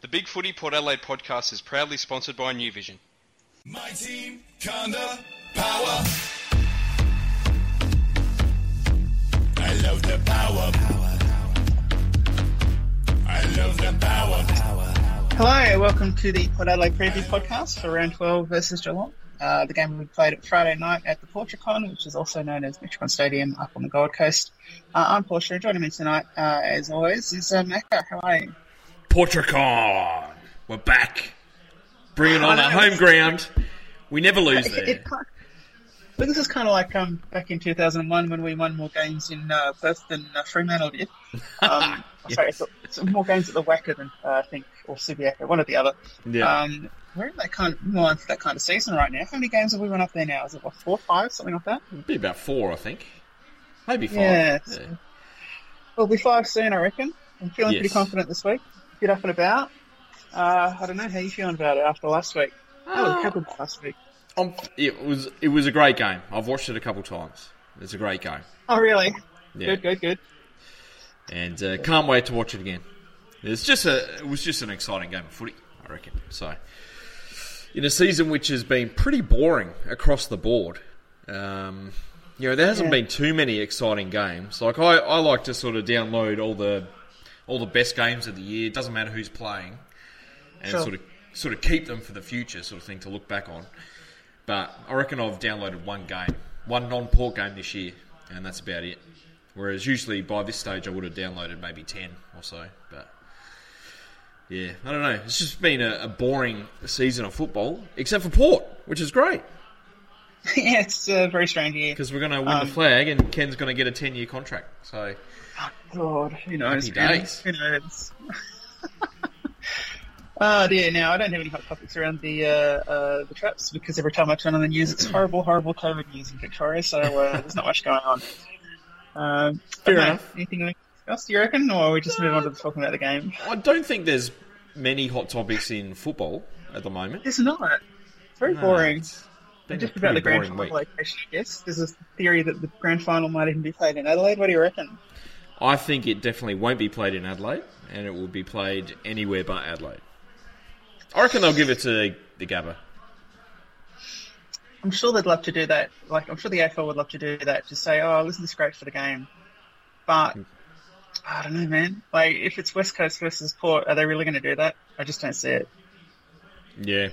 The Big Footy Port Adelaide podcast is proudly sponsored by New Vision. My team, Conda, power. I love the power. I love the power. Hello, welcome to the Port Adelaide Preview Podcast for Round 12 versus Geelong. Uh, the game we played at Friday night at the Portricon, which is also known as Metricon Stadium up on the Gold Coast. Uh, I'm Portia. Joining me tonight, uh, as always, is uh, Macca. How are you? Portricon. We're back. Bringing on our home ground. We never lose there. but this is kind of like um, back in 2001 when we won more games in uh, Perth than uh, Fremantle did. Um, Sorry, it's, it's more games at the WACA than uh, I think, or Subiaco, one or the other. Yeah. Um, we're in that kind of, more into that kind of season right now. How many games have we won up there now? Is it what, four, five, something like that? It'd be about four, I think. Maybe five. Yeah. Yeah. We'll be five soon, I reckon. I'm feeling Yes. pretty confident this week. Get up and about. Uh, I don't know how you feeling about it after last week. How good last week? Um, it was it was a great game. I've watched it a couple times. It's a great game, Oh, really? Yeah. Good, good, good. and uh, can't wait to watch it again. It's just a it was just an exciting game of footy, I reckon. So, in a season which has been pretty boring across the board, um, you know there hasn't Yeah. been too many exciting games. Like I, I like to sort of download all the all the best games of the year. It doesn't matter who's playing, and Sure. sort of sort of keep them for the future, sort of thing to look back on. But I reckon I've downloaded one game, one non-port game this year, and that's about it. Whereas usually by this stage I would have downloaded maybe ten or so. But yeah, I don't know. It's just been a, a boring season of football, except for Port, which is great yeah, it's a very strange year. because we're going to win Um, the flag, and Ken's going to get a ten-year contract. So God, who knows? Happy man? days. Who knows? Oh dear, now I don't have any hot topics around the uh, uh, the traps because every time I turn on the news, it's horrible, horrible COVID news in Victoria. So uh, there's not much going on. Um, Fair enough. Anything we discuss? Do you reckon, or are we just move on to talking about the game? I don't think there's many hot topics in football at the moment. It's not. It's very No, boring. it's Just about the grand final week. location, I guess. There's a theory that the grand final might even be played in Adelaide. What do you reckon? I think it definitely won't be played in Adelaide, and it will be played anywhere but Adelaide. I reckon they'll give it to the Gabba. I'm sure they'd love to do that. Like, I'm sure the AFL would love to do that. Just say, oh, isn't this great for the game? But I don't know, man. Like, if it's West Coast versus Port, are they really going to do that? I just don't see it. Yeah,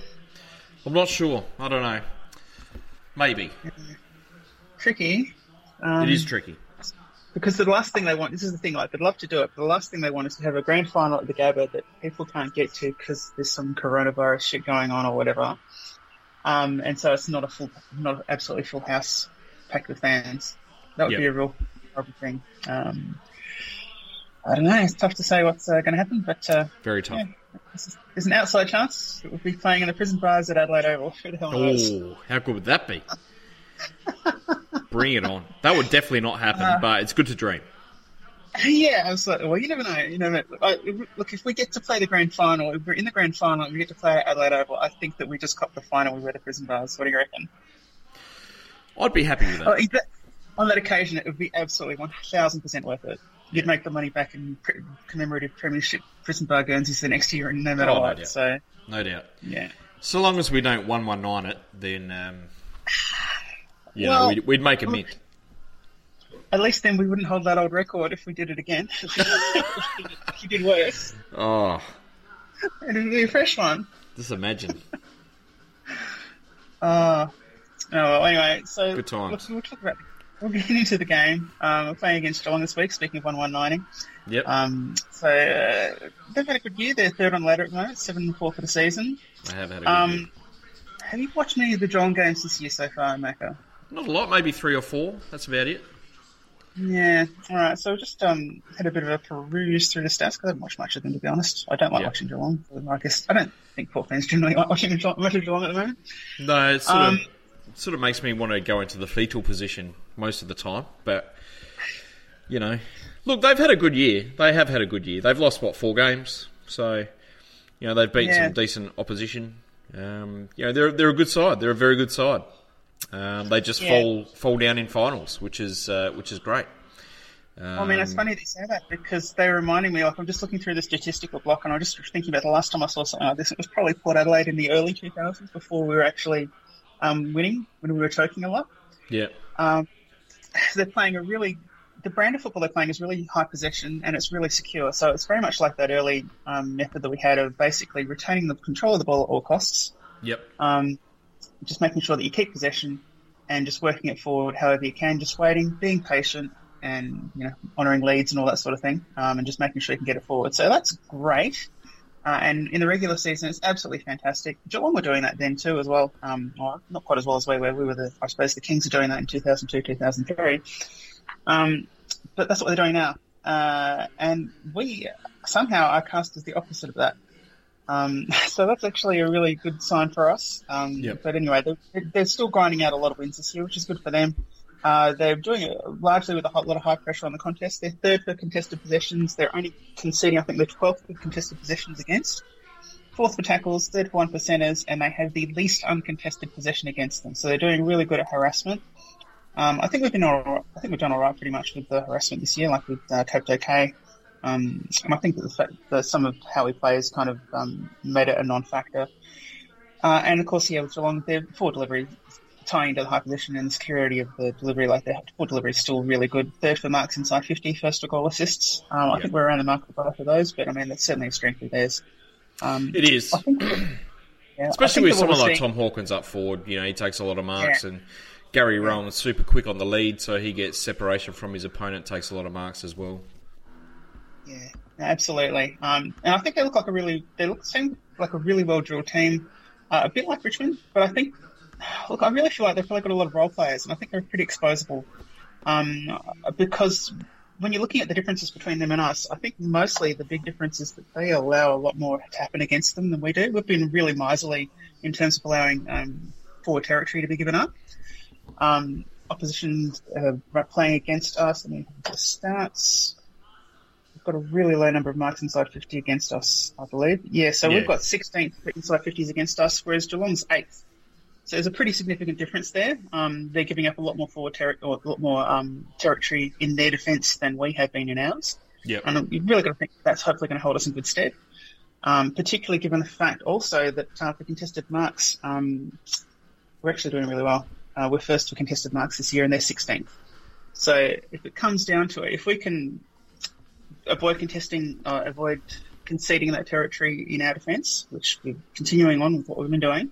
I'm not sure. I don't know. Maybe Tricky. Um, it is tricky. Because the last thing they want. This is the thing. Like, they'd love to do it, but the last thing they want is to have a grand final at the Gabba that people can't get to because there's some coronavirus shit going on or whatever. Um, and so it's not a full, not absolutely full house packed with fans. That would Yep. be a real horrible thing. Um, I don't know. It's tough to say what's uh, going to happen, but uh, Very tough. yeah, there's an outside chance it we'll be playing in the prison bars at Adelaide Oval. Who the hell knows? Oh, how good would that be? Bring it on. That would definitely not happen, Uh, but it's good to dream. Yeah, absolutely. Well, you never know. You never. Like, look, if we get to play the grand final, if we're in the grand final, and we get to play Adelaide Oval, I think that we just cop the final. We wear the prison bars. What do you reckon? I'd be happy with Oh, that- on that occasion, it would be absolutely one thousand percent worth it. You'd make the money back in pre- commemorative premiership prison bar Guernseys the next year, and no matter Oh, no what. doubt. So, No doubt. yeah. So long as we don't one one nine it, then um, you Well, know we'd, we'd make a mint. At least then we wouldn't hold that old record if we did it again. if you did worse, Oh, it'd be a fresh one. just imagine. Uh, oh, well, anyway, so Good times. We'll, we'll talk about. We'll get into the game. Um, we're playing against Geelong this week. Speaking of one one nining, Yep. um, so uh, they've had a good year. They're third on the ladder at the moment, seven and four for the season. I have had a good year. Um, have you watched many of the Geelong games this year so far, Macca? Not a lot, maybe three or four. That's about it. Yeah. All right. So just um, had a bit of a peruse through the stats because I haven't watched much of them to be honest. I don't like Yeah. watching Geelong. I guess I don't think Port fans generally like watching Geelong, much of Geelong at the moment. No, it sort Um, of sort of makes me want to go into the fetal position most of the time. But you know, look, they've had a good year. They have had a good year. They've lost what four games, so you know they've beaten Yeah. some decent opposition. Um, you know, they're they're a good side. They're a very good side. Um, they just Yeah. fall fall down in finals, which is uh, which is great. Well, I mean, it's Um, funny you say that because they're reminding me, like, I'm just looking through the statistical block and I'm just thinking about the last time I saw something like this. It was probably Port Adelaide in the early 2000s before we were actually um, winning, when we were choking a lot. Yeah, Um, they're playing a really, the brand of football they're playing is really high possession and it's really secure. So it's very much like that early um, method that we had of basically retaining the control of the ball at all costs, yep, um, just making sure that you keep possession and just working it forward however you can, just waiting, being patient, and you know honouring leads and all that sort of thing, um, and just making sure you can get it forward. So that's great. Uh, and in the regular season, it's absolutely fantastic. Geelong were doing that then too, as well. Um, well, not quite as well as we were. We were the, I suppose, the Kings are doing that in 2002, 2003. Um, but that's what they're doing now. Uh, and we somehow are cast as the opposite of that. Um, so that's actually a really good sign for us. Um, Yep. But anyway, they're, they're still grinding out a lot of wins this year, which is good for them. Uh, they're doing it largely with a lot of high pressure on the contest. They're third for contested possessions. They're only conceding, I think, they're 12th for contested possessions against. Fourth for tackles, third for one percenters, and they have the least uncontested possession against them. So they're doing really good at harassment. Um, I think we've been all right, I think we've done all right pretty much with the harassment this year, like we've uh, coped okay. Um, and I think that the fact that some of how we play has kind of um, made it a non-factor. Uh, and of course, yeah, with Geelong, their forward delivery tying into the high position and security of the delivery, like their forward delivery is still really good. Third for marks inside 50, first for goal assists. Um, I Yeah. think we're around the mark for both of those, but I mean, that's certainly a strength of theirs. Um, it is. Yeah, Especially with someone like Tom Hawkins up forward, you know, he takes a lot of marks, Yeah. and Gary Rohan is super quick on the lead, so he gets separation from his opponent, takes a lot of marks as well. Yeah, absolutely. Um, and I think they look like a really, they look seem like a really well drilled team, uh, a bit like Richmond, but I think, look, I really feel like they've probably got a lot of role players, and I think they're pretty exposable. Um, because when you're looking at the differences between them and us, I think mostly the big difference is that they allow a lot more to happen against them than we do. We've been really miserly in terms of allowing um, forward territory to be given up. Um, opposition uh, playing against us. I mean, the stats. Got a really low number of marks inside 50 against us, I believe. Yeah, so Yeah. we've got 16 inside 50s against us, whereas Geelong's 8th. So there's a pretty significant difference there. Um, they're giving up a lot more forward terri or a lot more um, territory in their defence than we have been in ours. Yep. And you've really got to think that's hopefully going to hold us in good stead. Um, particularly given the fact also that uh, for contested marks, um, we're actually doing really well. Uh, we're first for contested marks this year, and they're 16th. So if it comes down to it, if we can avoid contesting, uh, avoid conceding that territory in our defence, which we're continuing on with what we've been doing,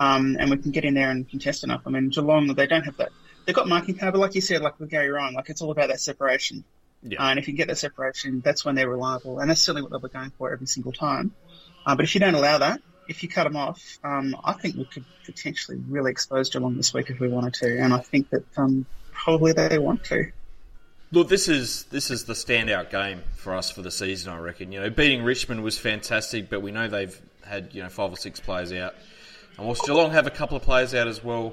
um, and we can get in there and contest enough. I mean, Geelong, they don't have that. They've got marking power, but like you said, like with Gary Rohan, like it's all about that separation. Yeah. Uh, and if you get that separation, that's when they're reliable, and that's certainly what they'll be going for every single time. Uh, but if you don't allow that, if you cut them off, um, I think we could potentially really expose Geelong this week if we wanted to, and I think that um, probably they want to. Look, this is this is the standout game for us for the season. I reckon. You know, beating Richmond was fantastic, but we know they've had you know five or six players out, and whilst Geelong have a couple of players out as well,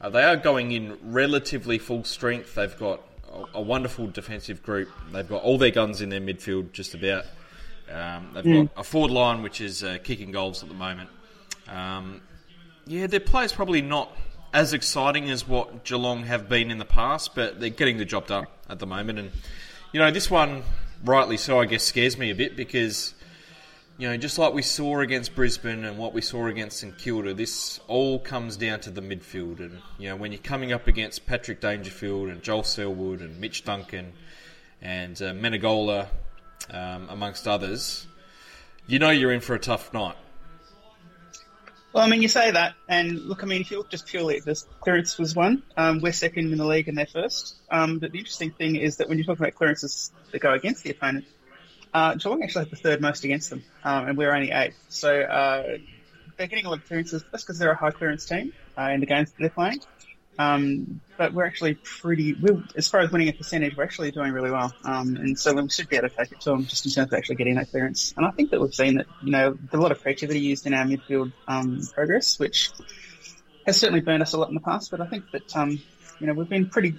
uh, they are going in relatively full strength. They've got a, a wonderful defensive group. They've got all their guns in their midfield, just about. Um, they've got a forward line which is uh, kicking goals at the moment. Um, yeah, their play's probably not as exciting as what Geelong have been in the past, but they're getting the job done at the moment. And you know, this one, rightly so, I guess, scares me a bit because you know, just like we saw against Brisbane and what we saw against St Kilda, this all comes down to the midfield. And you know, when you're coming up against Patrick Dangerfield and Joel Selwood and Mitch Duncan and uh, Menegola, um, amongst others, you know you're in for a tough night. Well, I mean, you say that, and look, I mean, if you look just purely at this, clearance was one. Um, we're second in the league, and they're first. Um, but the interesting thing is that when you talk about clearances that go against the opponent, uh, Geelong actually have the third most against them, um, and we're only eighth. So uh, they're getting a lot of clearances. just because they're a high clearance team uh, in the games that they're playing. Um, but we're actually pretty, we're, as far as winning a percentage, we're actually doing really well. Um, and so we should be able to take it to them just in terms of actually getting that clearance. And I think that we've seen that, you know, there's a lot of creativity used in our midfield um, progress, which has certainly burned us a lot in the past. But I think that, um, you know, we've been pretty,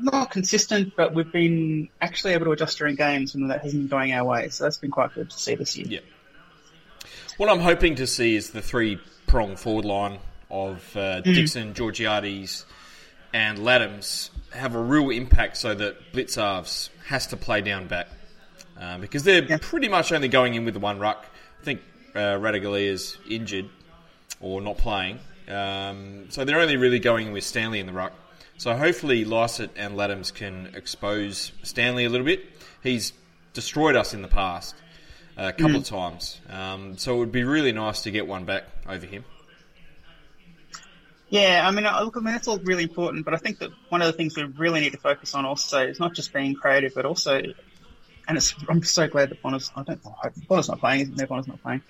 not consistent, but we've been actually able to adjust during games when that hasn't been going our way. So that's been quite good to see this year. Yeah. What I'm hoping to see is the three prong forward line of uh, Dixon, Georgiades, and Ladhams have a real impact so that Blicavs has to play down back. Uh, because they're Yeah. pretty much only going in with the one ruck. I think uh, Ratugolea is injured or not playing. Um, so they're only really going in with Stanley in the ruck. So hopefully Lycett and Ladhams can expose Stanley a little bit. He's destroyed us in the past uh, a couple of times. Um, so it would be really nice to get one back over him. Yeah, I mean, look, I mean, that's all really important, but I think that one of the things we really need to focus on also is not just being creative, but also, and it's, I'm so glad that Bonner's, I don't, hope Bonner's not playing, isn't there? Bonner's not playing.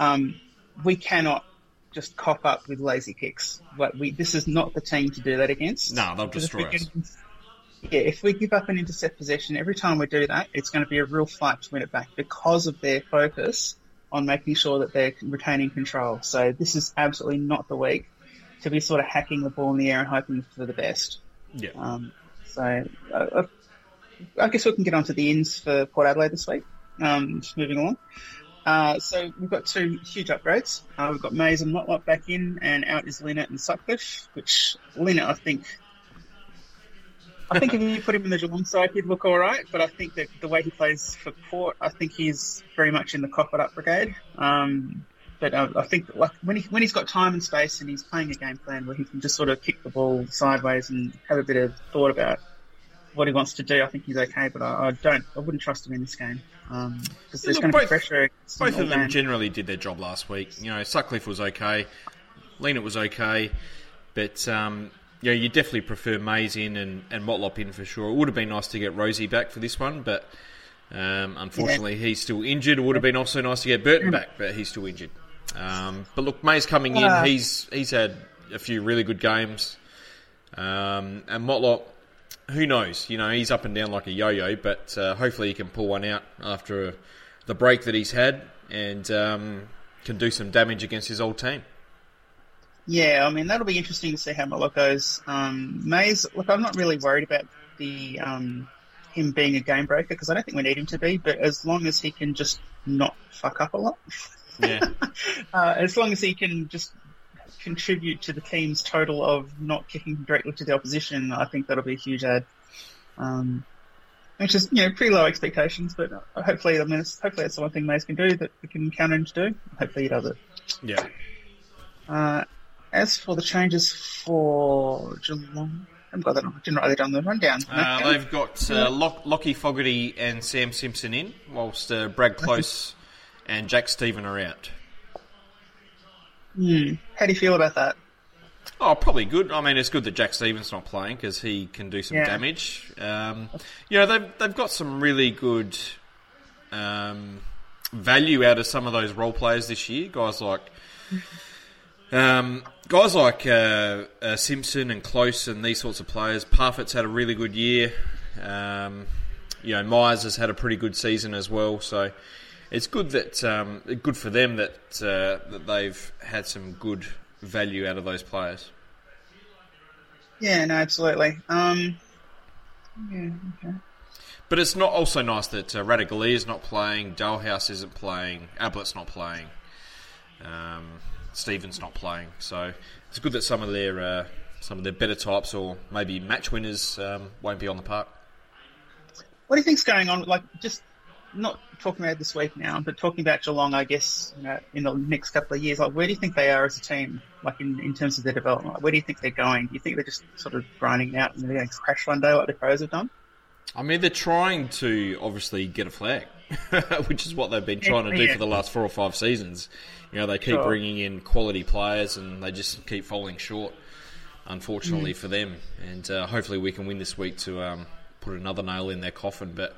Um, we cannot just cop up with lazy kicks. Like we, this is not the team to do that against. No, they'll Because if we destroy us. Yeah, if we give up an intercept possession, every time we do that, it's going to be a real fight to win it back because of their focus on making sure that they're retaining control. So this is absolutely not the week to be sort of hacking the ball in the air and hoping for the best. Yeah. Um, so uh, I guess we can get on to the ins for Port Adelaide this week. Um, just moving along. Uh, so we've got two huge upgrades. Uh, we've got Mayes and Motlop back in, and out is Lienert and Sutcliffe, which Lienert, I think, I think if you put him in the Geelong side, he'd look all right. But I think that the way he plays for Port, I think he's very much in the cough it up brigade. Um, but uh, I think like when he when he's got time and space and he's playing a game plan where he can just sort of kick the ball sideways and have a bit of thought about what he wants to do, I think he's okay. But I, I don't, I wouldn't trust him in this game because there's look, going to be both- pressure. Both of them game. generally did their job last week. You know, Sutcliffe was okay, Lena was okay, but um, you know, you definitely prefer Mayes in and, and Motlop in for sure. It would have been nice to get Rozee back for this one, but um, unfortunately he's still injured. It would have been also nice to get Burton back, but he's still injured. Um, but look, Mayes coming in, Ah. he's he's had a few really good games, um, and Motlop. Who knows? You know, he's up and down like a yo-yo, but uh, hopefully he can pull one out after the break that he's had and um, can do some damage against his old team. Yeah, I mean that'll be interesting to see how Motlop goes. Um, Mayes, look, I'm not really worried about the um, him being a game breaker because I don't think we need him to be. But as long as he can just not fuck up a lot, Yeah, uh, as long as he can just contribute to the team's total of not kicking directly to the opposition, I think that'll be a huge add. Um, which is you know pretty low expectations, but hopefully, I mean, it's, hopefully that's the one thing Mayes can do that we can count him to do. Hopefully, he does it. yeah. Uh, as for the changes for Geelong, I haven't got that. I didn't write that on the rundown. Uh, they've got uh, Lock, Lachie Fogarty and Sam Simpson in, whilst uh, Brad Close and Jack Steven are out. Hmm. How do you feel about that? Oh, probably good. I mean, it's good that Jack Steven's not playing because he can do some Yeah. damage. Um, you know, they've they've got some really good um, value out of some of those role players this year. Guys like um, guys like uh, uh, Simpson and Close and these sorts of players. Parfitt's had a really good year. Um, you know, Myers has had a pretty good season as well. So it's good that um, good for them that uh, that they've had some good value out of those players. Yeah, no, absolutely. Um, yeah, okay. But it's not also nice that uh, is not playing, Dahlhaus isn't playing, Ablett's not playing, um, Steven's not playing. So it's good that some of their uh, some of their better types or maybe match winners um, won't be on the park. What do you think's going on? Like, just not talking about this week now, but talking about Geelong, I guess, you know, in the next couple of years. Like, where do you think they are as a team? Like, in, in terms of their development, like, where do you think they're going? Do you think they're just sort of grinding out and they're going to crash one day like the Crows have done? I mean, they're trying to obviously get a flag, which is what they've been trying to do Yeah. for the last four or five seasons. You know, they keep Sure. bringing in quality players and they just keep falling short, unfortunately for them. And uh, hopefully we can win this week to um, put another nail in their coffin. But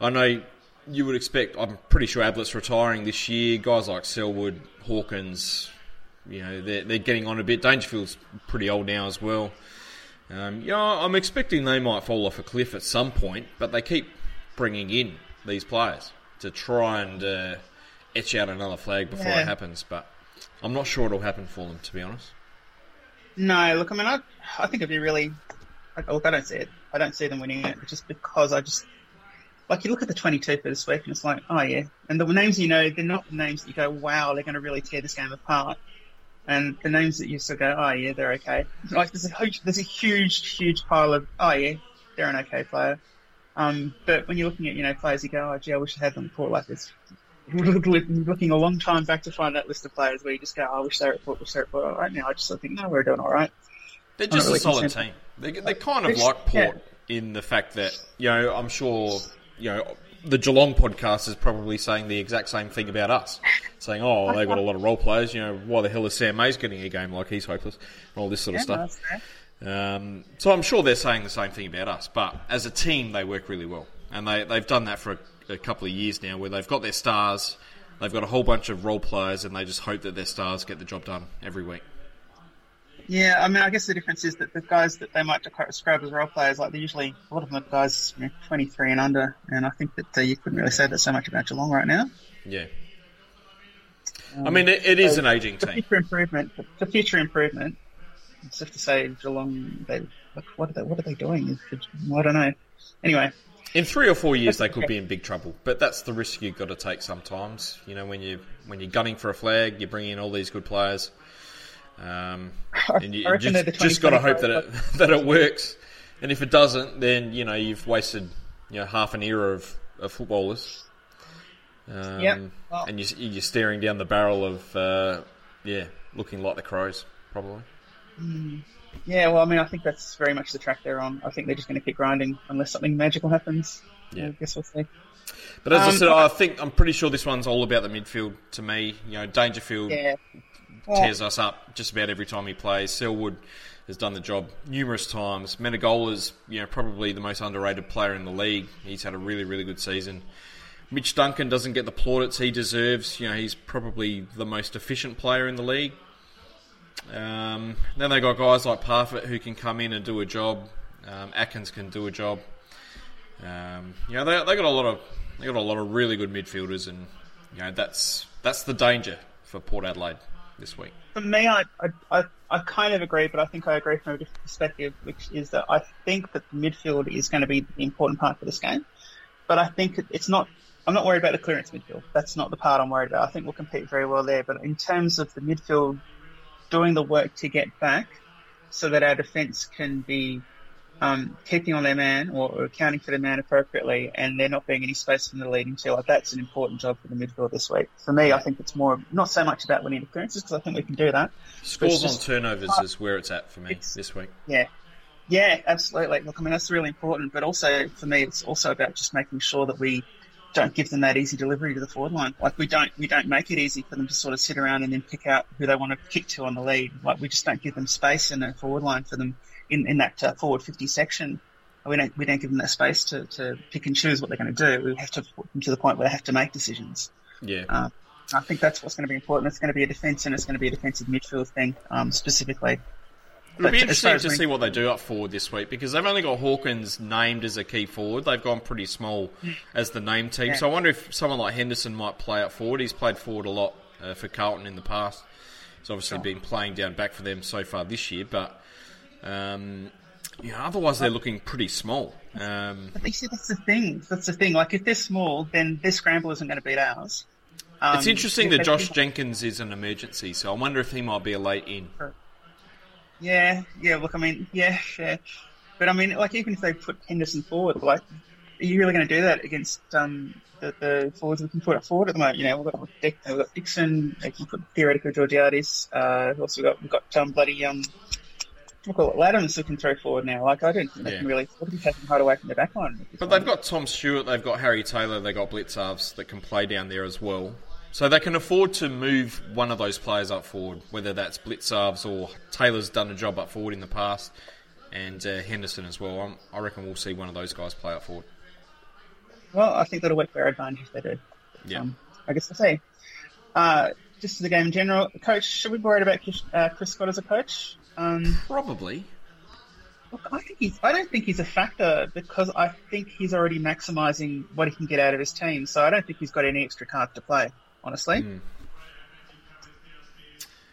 I know you would expect, I'm pretty sure Ablett's retiring this year. Guys like Selwood, Hawkins, you know, they're, they're getting on a bit. Dangerfield's pretty old now as well. Um, yeah, I'm expecting they might fall off a cliff at some point, but they keep bringing in these players to try and uh, etch out another flag before Yeah. it happens. But I'm not sure it'll happen for them, to be honest. No, look, I mean, I, I think it'd be really. Look, I don't see it. I don't see them winning it, just because I just like you look at the 22 for this week, and it's like, oh yeah, and the names you know, they're not the names that you go, wow, they're going to really tear this game apart. and the names that you still go, oh yeah, they're okay. Like there's a huge, there's a huge, huge pile of, oh yeah, they're an okay player. Um, but when you're looking at you know players, you go, oh gee, I wish I had them caught like this. Looking a long time back to find that list of players where you just go, oh, I wish they were at Port, wish they were at Port. Right now, I just think, no, we're doing all right. They're just really a solid concerned. team. They're, they're kind of It's- like Port in the fact that you know I'm sure you know the Geelong podcast is probably saying the exact same thing about us, saying oh they've got a lot of role players. You know why the hell is Sam Mayes getting a game like he's hopeless and all this sort of stuff. Um, so I'm sure they're saying the same thing about us. But as a team, they work really well, and they they've done that for a, a couple of years now, where they've got their stars, they've got a whole bunch of role players, and they just hope that their stars get the job done every week. Yeah, I mean, I guess the difference is that the guys that they might describe as role players, like they're usually a lot of them are guys you know, 23 and under, and I think that uh, you couldn't really say that so much about Geelong right now. Yeah. I mean, it, it is an aging For team. future improvement, for future improvement, it's just to say Geelong, they like, what are they, what are they doing? I don't know. Anyway, In three or four years, they could be in big trouble, but that's the risk you've got to take sometimes. You know, when you when you're gunning for a flag, you bring in all these good players, um, and you I just, just got to hope that it that it works. And if it doesn't, then you know you've wasted you know half an era of, of footballers. Um, Yep. Well- and you, you're staring down the barrel of uh, yeah, looking like the Crows probably. yeah, well, I mean, I think that's very much the track they're on. I think they're just going to keep grinding unless something magical happens. Yeah. I guess we'll see. But as I Um, said, I think I'm pretty sure this one's all about the midfield. To me, you know, Dangerfield Yeah. Well, tears us up just about every time he plays. Selwood has done the job numerous times. Menegola's, you know, probably the most underrated player in the league. He's had a really, really good season. Mitch Duncan doesn't get the plaudits he deserves. You know, he's probably the most efficient player in the league. Um, then they got guys like Parfitt who can come in and do a job. Um, Atkins can do a job. Um, you know, they they got a lot of they got a lot of really good midfielders, and you know that's that's the danger for Port Adelaide this week. for me, I, I, I, kind of agree, but I think I agree from a different perspective, which is that I think that the midfield is going to be the important part for this game. But I think it's not. I'm not worried about the clearance midfield. That's not the part I'm worried about. I think we'll compete very well there. But in terms of the midfield doing the work to get back, so that our defence can be um, keeping on their man or, accounting for their man appropriately, and there not being any space in the leading two, like that's an important job for the midfield this week. For me, I think it's more not so much about winning appearances because I think we can do that. Scores just- on turnovers is where it's at for me this week. Yeah. Yeah, absolutely. Look, I mean, that's really important, but also for me, it's also about just making sure that we don't give them that easy delivery to the forward line. Like we don't, we don't make it easy for them to sort of sit around and then pick out who they want to kick to on the lead. Like we just don't give them space in the forward line for them in, in that uh, forward 50 section. We don't, we don't give them that space to, to pick and choose what they're going to do. We have to put them to the point where they have to make decisions. Yeah. Uh, I think that's what's going to be important. It's going to be a defence and it's going to be a defensive midfield thing, um, specifically. It'll be interesting to we- see what they do up forward this week because they've only got Hawkins named as a key forward. They've gone pretty small as the name team. Yeah. So I wonder if someone like Henderson might play up forward. He's played forward a lot uh, for Carlton in the past. He's obviously been playing down back for them so far this year, but um, you know, otherwise they're looking pretty small. Um, But you see, that's the thing. That's the thing. Like, if they're small, then their scramble isn't going to beat ours. Um, it's interesting that Josh Jenkins is an emergency, so I wonder if he might be a late in. Yeah, yeah. Look, I mean, yeah, yeah. But I mean, like, even if they put Henderson forward, like, are you really going to do that against um, the, the forwards we can put up forward at the moment? You know, we've got Dick, we've got Dixon. They can put theoretical Georgiades. Uh, we've also got we've got um, bloody um, we'll call Ladhams who can throw forward now. Like, I don't think they Yeah. can really. What if you take them hard away from the back line? But they've got Tom Stewart, they've got Harry Taylor, they've got Blicavs that can play down there as well. So they can afford to move one of those players up forward, whether that's Blicavs or Taylor's done a job up forward in the past, and uh, Henderson as well. I'm, I reckon we'll see one of those guys play up forward. Well, I think that'll work for our advantage if they do. Yeah. Um, I guess we'll see. Uh, just as a game in general, coach, should we be worried about Chris, uh, Chris Scott as a coach? Um, Probably. look, I think he's. I don't think he's a factor because I think he's already maximising what he can get out of his team. So I don't think he's got any extra cards to play. Honestly, Hmm.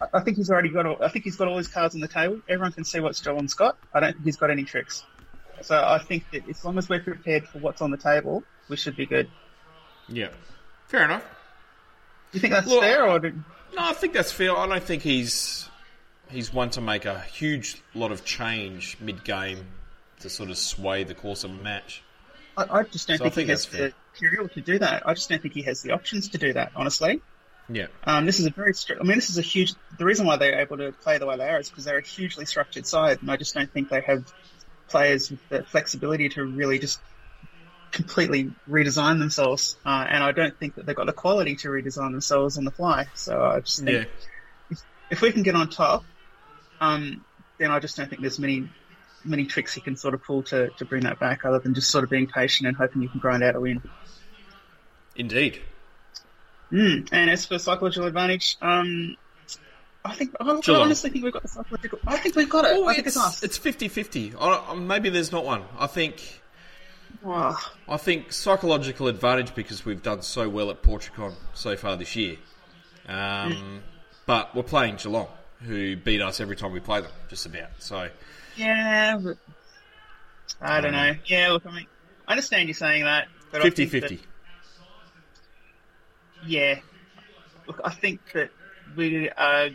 I, I think he's already got. All, I think he's got all his cards on the table. Everyone can see what's Joel and Scott. I don't think he's got any tricks. So I think that as long as we're prepared for what's on the table, we should be good. Yeah. Fair enough. you think that's Look, fair, or do, No, I think that's fair. I don't think he's he's one to make a huge lot of change mid game to sort of sway the course of a match. I, I just don't So think, think he has fair. the material to do that. I just don't think he has the options to do that. Honestly, Yeah. um, this is a very. Stru- I mean, this is a huge. The reason why they're able to play the way they are is because they're a hugely structured side, and I just don't think they have players with the flexibility to really just completely redesign themselves. Uh, and I don't think that they've got the quality to redesign themselves on the fly. So I just think Yeah. if we can get on top, um, then I just don't think there's many many tricks you can sort of pull to, to bring that back, other than just sort of being patient and hoping you can grind out a win. Indeed. Mm. And as for psychological advantage, um, I think I, I honestly think we've got the psychological. I think we've got it. Oh, I think it's, us. it's 50-50. I- I- Maybe there's not one. I think Wow. I think psychological advantage because we've done so well at Portugal so far this year. Um, but we're playing Geelong, who beat us every time we play them, just about. So Yeah, but I don't know. Yeah, look, I mean, I understand you saying that, but I think that- 50-50. Yeah. Look, I think that we uh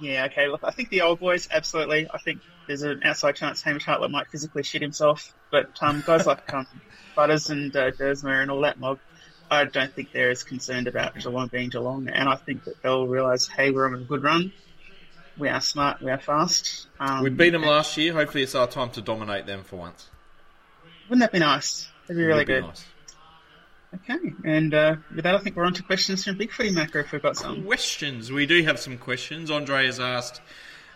yeah, okay, look, I think the old boys, absolutely. I think there's an outside chance Hamish Hartlett might physically shit himself. But um, guys like um, Butters and uh, Duursma and all that mob, I don't think they're as concerned about Geelong being Geelong. And I think that they'll realise, hey, we're on a good run. We are smart, we are fast. Um, We beat them last year. Hopefully, it's our time to dominate them for once. Wouldn't that be nice? That'd be really Would be good. nice. Okay, and uh, with that, I think we're on to questions from Big Footy Macro if we've got some. Questions. We do have some questions. Andre has asked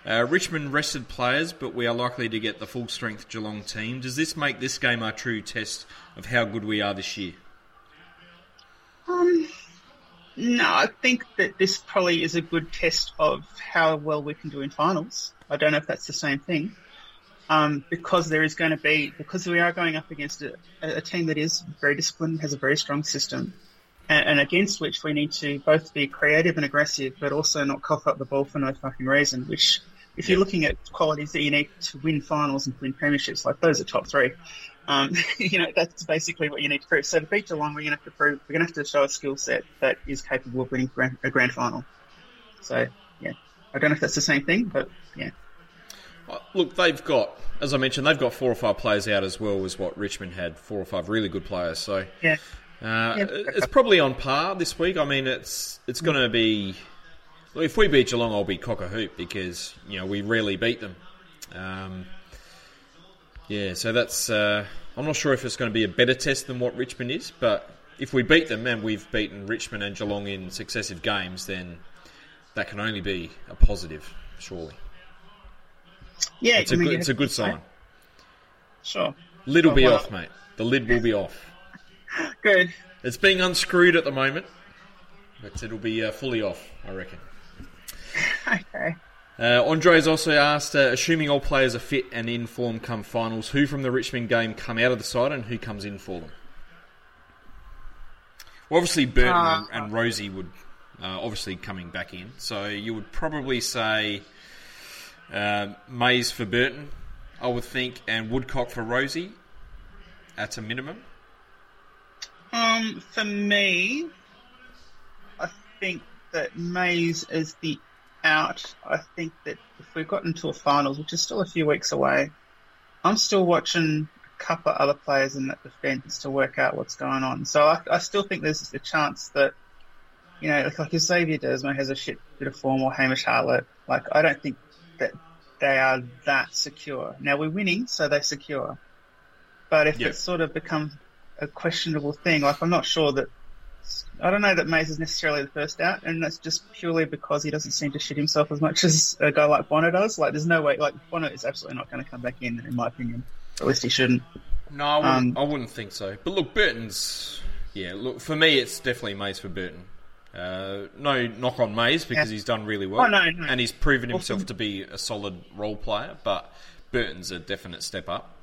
uh, Richmond rested players, but we are likely to get the full strength Geelong team. Does this make this game our true test of how good we are this year? Um, no, I think that this probably is a good test of how well we can do in finals. I don't know if that's the same thing. Um, because there is going to be, because we are going up against a, a team that is very disciplined, has a very strong system, and, and against which we need to both be creative and aggressive, but also not cough up the ball for no fucking reason, which if you're looking at qualities that you need to win finals and win premierships, like those are top three. Um, you know, that's basically what you need to prove. So to beat Geelong, we're going to have to prove, we're going to have to show a skill set that is capable of winning grand, a grand final. So, yeah. I don't know if that's the same thing, but yeah. Uh, Look, they've got, as I mentioned, they've got four or five players out as well as what Richmond had. Four or five really good players. So Yeah. uh, Yeah. it's probably on par this week. I mean, it's it's going to be. If we beat Geelong, I'll be cock a hoop because you know we rarely beat them. Um, yeah, so that's. Uh, I'm not sure if it's going to be a better test than what Richmond is, but if we beat them and we've beaten Richmond and Geelong in successive games, then that can only be a positive, surely. Yeah, It's a good, it's a good sign. Sure. Lid will Oh, be wow. off, mate. The lid will be off. Good. It's being unscrewed at the moment, but it'll be uh, fully off, I reckon. Okay. Uh, Andre's also asked, uh, assuming all players are fit and in form come finals, who from the Richmond game come out of the side and who comes in for them? Well, obviously, Burton Uh, and, and Rozee would uh, obviously coming back in, so you would probably say uh, Mayes for Burton, I would think, and Woodcock for Rozee at a minimum. Um, for me, I think that Mayes is the out. I think that if we got into a finals, which is still a few weeks away, I'm still watching a couple of other players in that defence to work out what's going on. So I, I still think there's a chance that, you know, like, like if Xavier Duursma has a shit bit of form or Hamish Hartlett, like I don't think that they are that secure. Now we're winning, so they're secure. But if Yeah. it sort of becomes a questionable thing, like I'm not sure that I don't know that Mayes is necessarily the first out, and that's just purely because he doesn't seem to shit himself as much as a guy like Bonner does. Like, there's no way, like, Bonner is absolutely not going to come back in, in my opinion. At least he shouldn't. No, I wouldn't, Um, I wouldn't think so. But look, Burton's. Yeah, look, for me, it's definitely Mayes for Burton. Uh, no knock on Mayes because Yeah. he's done really well. Oh, no, no. And he's proven himself to be a solid role player, but Burton's a definite step up.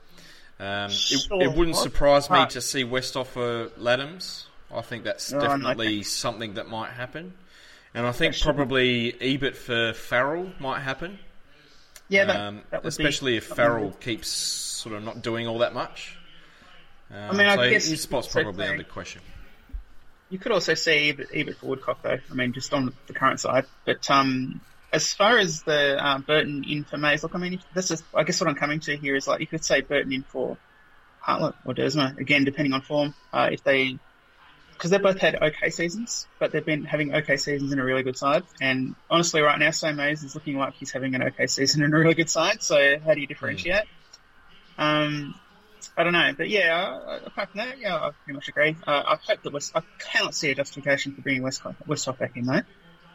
Um, it, Sure. it wouldn't surprise me to see Westhoff for Ladhams. I think that's Oh, no, definitely something that might happen. And I think probably Ebert for Farrell might happen. Yeah, that, Um, that especially be if Farrell keeps sort of not doing all that much. Um, mean, I so guess- his spot's probably say- under question. You could also see EBIT, Ebert for Woodcock though. I mean, just on the current side. But um, as far as the um, Burton in for Mayes, look, I mean, this is, I guess what I'm coming to here is like you could say Burton in for Hartlett or Duursma again, depending on form. Uh, if they, because they both had okay seasons, but they've been having okay seasons in a really good side. And honestly, right now, Sam Mayes is looking like he's having an okay season in a really good side. So how do you differentiate? Um, I don't know, but yeah, apart from that, yeah, I pretty much agree. Uh, I hope that West, I cannot see a justification for bringing West Westhoff back in though.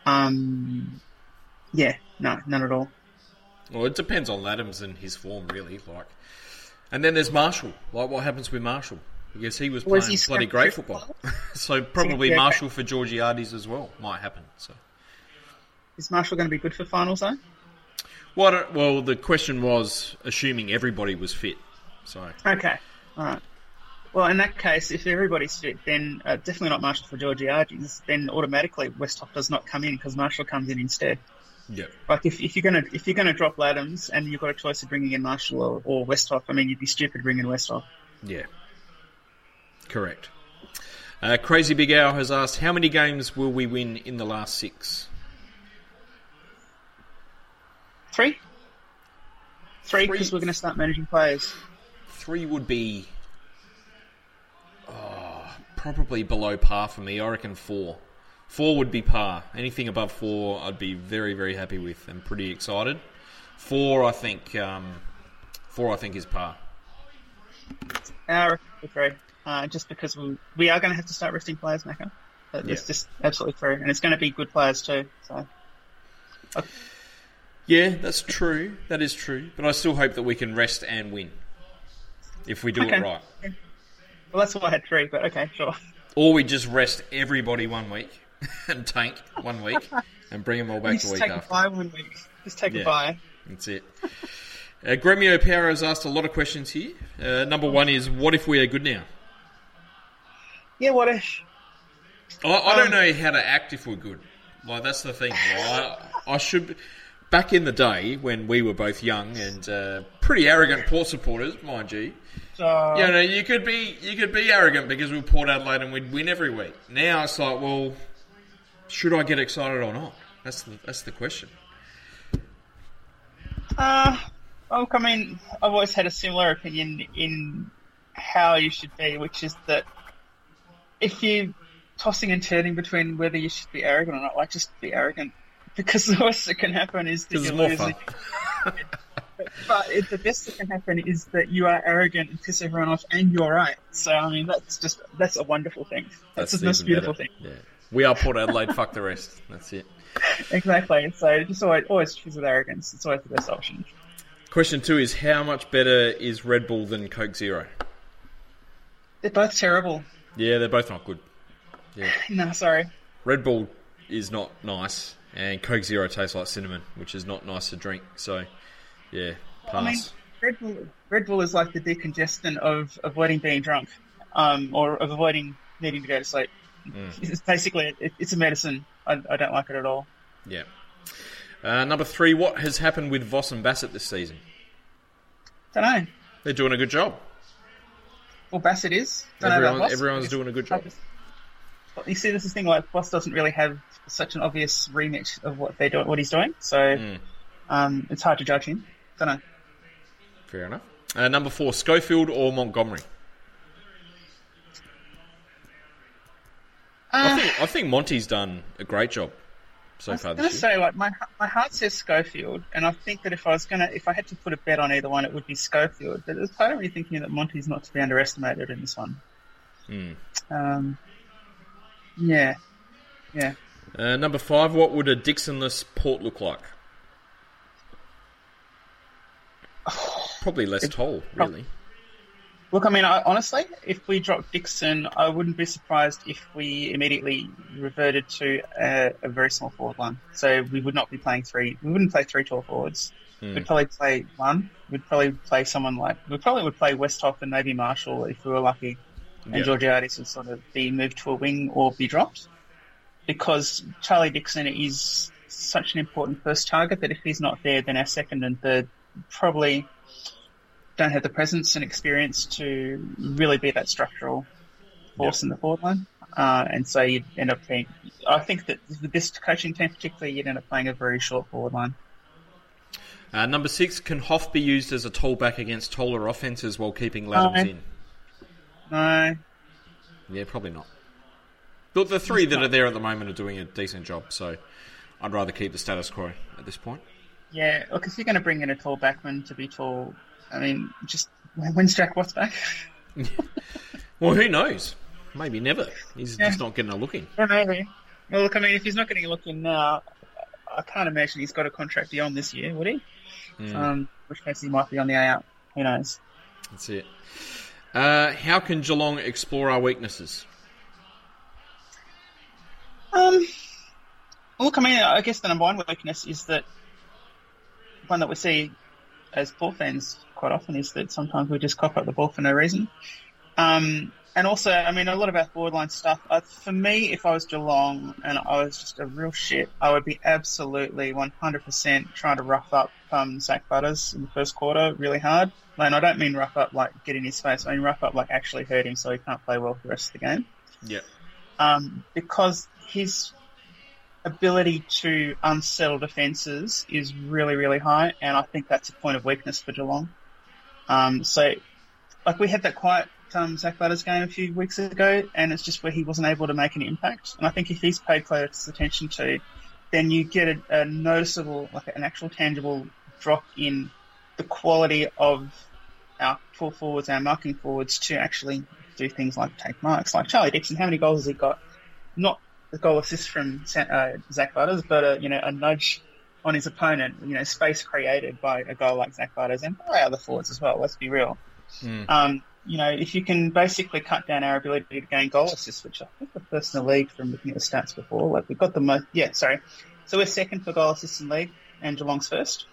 Um, yeah, no, none at all. Well, it depends on Adams and his form, really. Like, and then there's Marshall. Like, what happens with Marshall? Because he was Was playing he bloody great for football. so probably. Marshall for Georgiades as well might happen. So. Is Marshall going to be good for finals though? Well, well, the question was assuming everybody was fit. So Okay, all right. Well, in that case, if everybody's fit, then uh, definitely not Marshall for Georgiades. Then automatically Westhoff does not come in because Marshall comes in instead. yeah, Like if, if you're gonna if you're gonna drop Ladhams and you've got a choice of bringing in Marshall or, or Westhoff, I mean you'd be stupid bringing Westhoff. yeah, correct. Uh, Crazy Big Owl has asked, how many games will we win in the last six? Three. Three, because we're gonna start managing players. Three would be oh, probably below par for me. I reckon four. Four would be par. Anything above four, I'd be very, very happy with and pretty excited. Four, I think. Um, four, I think is par. I reckon three, uh, just because we we are gonna have to start resting players, Macca. That- That's Yeah. just absolutely true, and it's going to be good players too. So Yeah, that's true. That is true. But I still hope that we can rest and win if we do Okay. it right. well, that's why I had three, but okay, sure. Or we just rest everybody one week and tank one week and bring them all back the just week take a after. bye one week. Just take Yeah. a bye. That's it. Uh, Gremio Power has asked a lot of questions here. Uh, number one is, what if we are good now? Yeah, what if? I, I don't Um, know how to act if we're good. Like that's the thing. I, I should. be- Back in the day when we were both young and uh, pretty arrogant Port supporters, mind you, Uh, you know, you could be you could be arrogant because we were Port Adelaide and we'd win every week. Now it's like, well, should I get excited or not? That's the that's the question. Uh, look, I mean, I've always had a similar opinion in how you should be, which is that if you're tossing and turning between whether you should be arrogant or not, like just be arrogant. Because the worst that can happen is that you lose. But it, the best that can happen is that you are arrogant and piss everyone off, and you're right. So I mean, that's just that's a wonderful thing. That's, the most beautiful better. thing. Yeah. We are Port Adelaide. fuck the rest. That's it. Exactly. So just always always choose with arrogance. It's always the best option. Question two is how much better is Red Bull than Coke Zero? They're both terrible. Yeah, they're both not good. Yeah. No, sorry. Red Bull is not nice, and Coke Zero tastes like cinnamon, which is not nice to drink. So, yeah, pass. I mean, Red Bull, Red Bull is like the decongestant of avoiding being drunk, um, or of avoiding needing to go to sleep. It's basically it, it's a medicine. I, I don't like it at all. yeah. Uh, number three, what has happened with Voss and Bassett this season? Don't know. They're doing a good job. Well, Bassett is. Don't Everyone, everyone's doing a good job. But You see, this is the thing. Like Voss doesn't really have such an obvious remit of what they do, what he's doing. So, Hmm. um, it's hard to judge him. Don't know. Fair enough. Uh, number four, Schofield or Montgomery? I Uh, think I think Monty's done a great job so I was far gonna say, like my my heart says Schofield, and I think that if I was gonna, if I had to put a bet on either one, it would be Schofield. But there's part of me thinking that Monty's not to be underestimated in this one. Hmm. Um, yeah, yeah. Uh, number five, what would a Dixonless port look like? Probably less toll, really. Look, I mean, I, honestly, if we dropped Dixon, I wouldn't be surprised if we immediately reverted to a, a very small forward line. So we would not be playing three. We wouldn't play three tall forwards. Hmm. We'd probably play one. We'd probably play someone like we probably would play Westhoff and maybe Marshall if we were lucky, and Yeah. Georgiades would sort of be moved to a wing or be dropped, because Charlie Dixon is such an important first target that if he's not there, then our second and third probably don't have the presence and experience to really be that structural force in the forward line. Uh, and so you'd end up being, I think that with this coaching team particularly, you'd end up playing a very short forward line. Uh, number six, can Hoff be used as a tollback against taller offences while keeping Ladhams No. in? No, Yeah, probably not. The, the three that are there at the moment are doing a decent job, so I'd rather keep the status quo at this point. yeah, look, if you're going to bring in a tall backman to be tall, I mean, just when's Jack Watts back? Well, who knows? Maybe never. He's Yeah. just not getting a look in. Well, look, I mean, if he's not getting a look in now, I can't imagine he's got a contract beyond this year, would he? Um, which case he might be on the way out. Who knows? That's it. Uh, how can Geelong explore our weaknesses? Um, look, I mean, I guess the number one weakness is that one that we see as ball fans quite often is that sometimes we just cock up the ball for no reason. Um, and also, I mean, a lot of our forward line stuff. Uh, for me, if I was Geelong and I was just a real shit, I would be absolutely 100% trying to rough up um, Zak Butters in the first quarter really hard. And I don't mean rough up like get in his face. I mean rough up like actually hurt him so he can't play well for the rest of the game Yeah. um, because his ability to unsettle defences is really, really high, and I think that's a point of weakness for Geelong. Um, so, like we had that quiet um, Zak Butters game a few weeks ago, and it's just where he wasn't able to make an impact. And I think if he's paid close attention to, then you get a, a noticeable, like an actual tangible drop in the quality of our full forwards, our marking forwards to actually do things like take marks. Like Charlie Dixon, how many goals has he got? Not the goal assist from uh, Zak Butters, but a, you know a nudge on his opponent. You know space created by a goal like Zak Butters and by other forwards as well. Let's be real. Um, you know, if you can basically cut down our ability to gain goal assists, which I think we're first in the league from looking at the stats before. Like we've got the most. Yeah, sorry. So we're second for goal assists in league, and Geelong's first.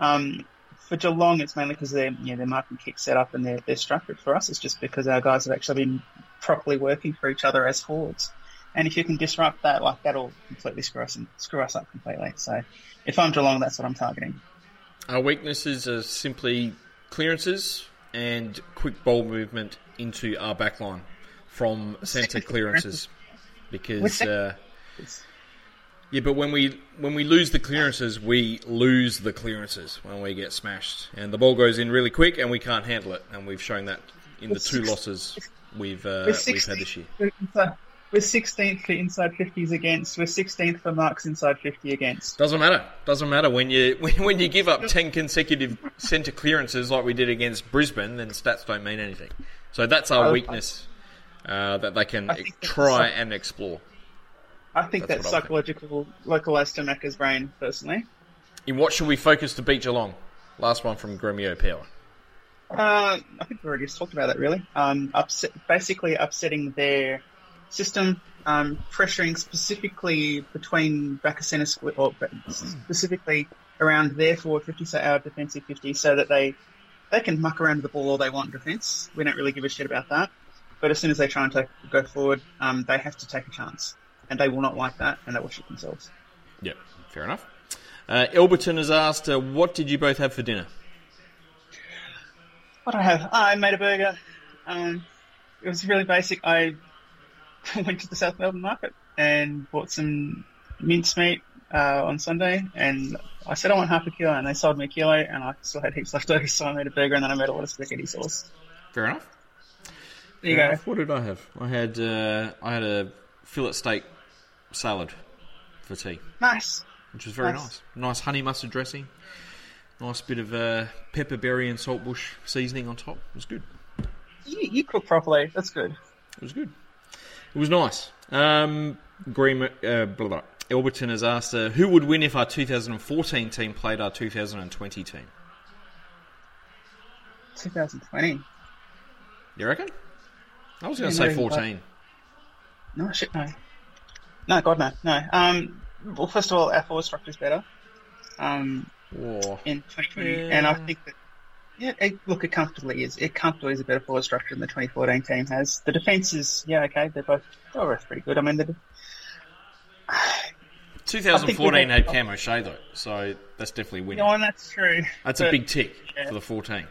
Um, for Geelong, it's mainly because their you know, their marking kick set up and they're, they're. For us, it's just because our guys have actually been properly working for each other as forwards. And if you can disrupt that, like that'll completely screw us and screw us up completely. So, if I'm Geelong, that's what I'm targeting. Our weaknesses are simply clearances and quick ball movement into our backline from centre clearances. Because uh, yeah, but when we when we lose the clearances, we lose the clearances when we get smashed, and the ball goes in really quick, and we can't handle it. And we've shown that in the two losses we've uh, we've had this year. For inside- We're 16th for inside 50s against. We're 16th for marks inside 50 against. Doesn't matter. Doesn't matter when you when, when you give up ten consecutive centre clearances like we did against Brisbane. Then stats don't mean anything. So that's our weakness uh, that they can I think that's try and explore. I think That's that's, what think. psychological, localized to Macca's brain, personally. In what should we focus to beat Geelong? Last one from Gremio Power. Uh, I think we already talked about that, really. Um, upset, basically upsetting their system, um, pressuring specifically between back of centre split, or specifically around their forward 50, so our defensive 50, so that they they can muck around with the ball all they want in defence. We don't really give a shit about that. But as soon as they try and take, go forward, um, they have to take a chance. And they will not like that, and they will shit themselves. Yep, fair enough. Uh, Elberton has asked, uh, "What did you both have for dinner?" What I have? I made a burger. Um, it was really basic. I went to the South Melbourne market and bought some mincemeat uh, on Sunday, and I said I want half a kilo, and they sold me a kilo, and I still had heaps left over, so I made a burger, and then I made a lot of spaghetti sauce. Fair enough. There you Fair go. enough. What did I have? I had uh, I had a fillet steak salad for tea, Nice. which was very Nice. nice. Nice honey mustard dressing, nice bit of uh, pepperberry and saltbush seasoning on top. It was good. You, you cook properly. That's good. It was good. It was nice. Um, Green, uh, blah, blah. Elberton has asked, uh, who would win if our 2014 team played our 2020 team? 2020. You reckon? I was going to Yeah, say no, 14. No shit, no. No, God, no, no. Um, well, first of all, our forward structure is better. Um, Or in 2020, Yeah. and I think that yeah, it, look, it comfortably is. It comfortably is a better forward structure than the 2014 team has. The defense is yeah, okay, they're both they're both pretty good. I mean, the 2014 had- had Cam O'Shea though, so that's definitely winning. no, and that's true. That's a But, big tick yeah. for the 14.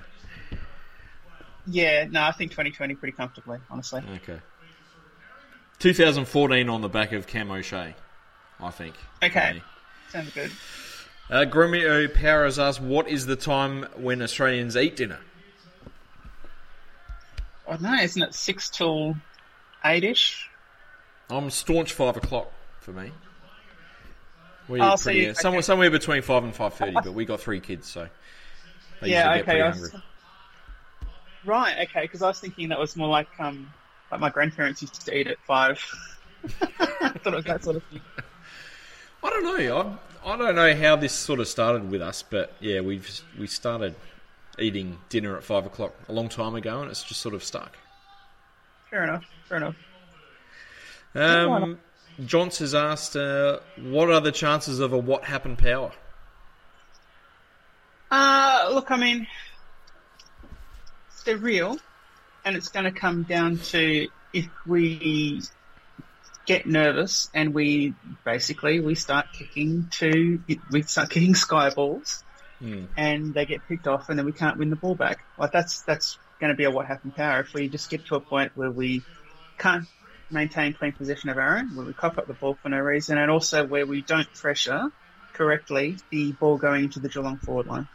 Yeah, no, I think 2020 pretty comfortably, honestly. Okay. 2014 on the back of Cam O'Shea, I think. Okay. Sounds good. Uh, Gromio Power has asked, what is the time when Australians eat dinner? I don't know, isn't it six till eight ish? I'm staunch five o'clock for me. We Oh, so you- uh, somewhere, okay. somewhere between five and five thirty, but we got three kids, so they Yeah, usually get okay. Pretty hungry. right, okay, because I was thinking that was more like um like my grandparents used to eat at five. I thought it was that sort of thing. I don't know. I, I don't know how this sort of started with us, but yeah, we've we started eating dinner at five o'clock a long time ago, and it's just sort of stuck. Fair enough. Fair enough. Um, Johns has asked, uh, what are the chances of a what happened power? Uh, look, I mean, they're real, and it's going to come down to if we get nervous and we basically we start kicking to we start kicking sky balls, Hmm. and they get picked off, and then we can't win the ball back. Like that's that's going to be a what happened power if we just get to a point where we can't maintain clean possession of our own, where we cough up the ball for no reason, and also where we don't pressure correctly the ball going into the Geelong forward line.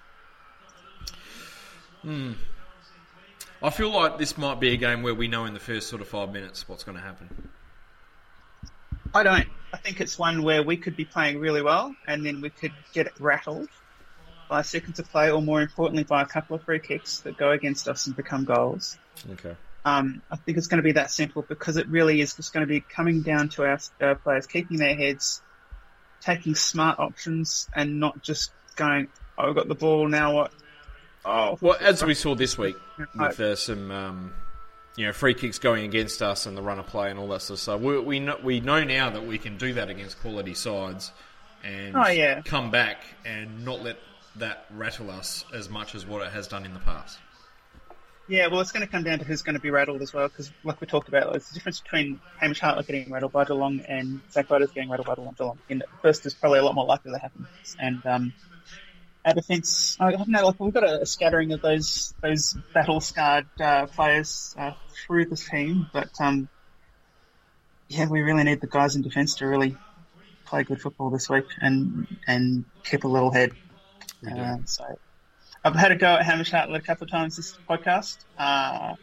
I feel like this might be a game where we know in the first sort of five minutes what's going to happen. I don't. I think it's one where we could be playing really well and then we could get rattled by seconds of play or more importantly by a couple of free kicks that go against us and become goals. Okay. Um, I think it's going to be that simple because it really is just going to be coming down to our, our players keeping their heads, taking smart options and not just going, oh, we've got the ball, now what? Oh, Well, as we saw this week, with uh, some um, you know free kicks going against us and the run of play and all that sort of stuff, we, we know we know now that we can do that against quality sides and Oh, yeah. come back and not let that rattle us as much as what it has done in the past. Yeah, well, it's going to come down to who's going to be rattled as well, because like we talked about, there's a difference between Hamish Hartley getting rattled by Geelong and Zak Butters getting rattled by Geelong. In the first is probably a lot more likely to happen. And um, our defence, I don't know, like we've got a, scattering of those those battle scarred uh, players uh, through the team, but um, yeah, we really need the guys in defence to really play good football this week and and keep a little head. Uh, so I've had a go at Hamish Hartley a couple of times this podcast uh,